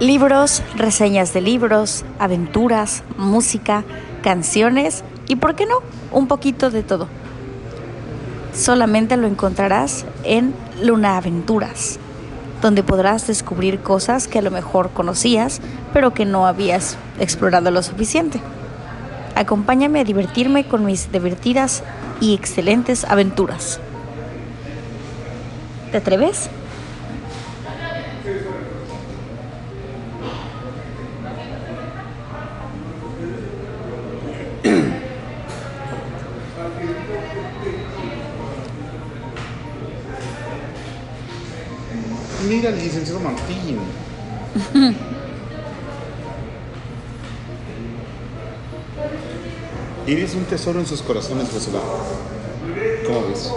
Libros, reseñas de libros, aventuras, música, canciones y, ¿por qué no?, un poquito de todo. Solamente lo encontrarás en Luna Aventuras, donde podrás descubrir cosas que a lo mejor conocías, pero que no habías explorado lo suficiente. Acompáñame a divertirme con mis divertidas y excelentes aventuras. ¿Te atreves? Mira, el licenciado Martín. Eres un tesoro en sus corazones, Josué. ¿Cómo ves?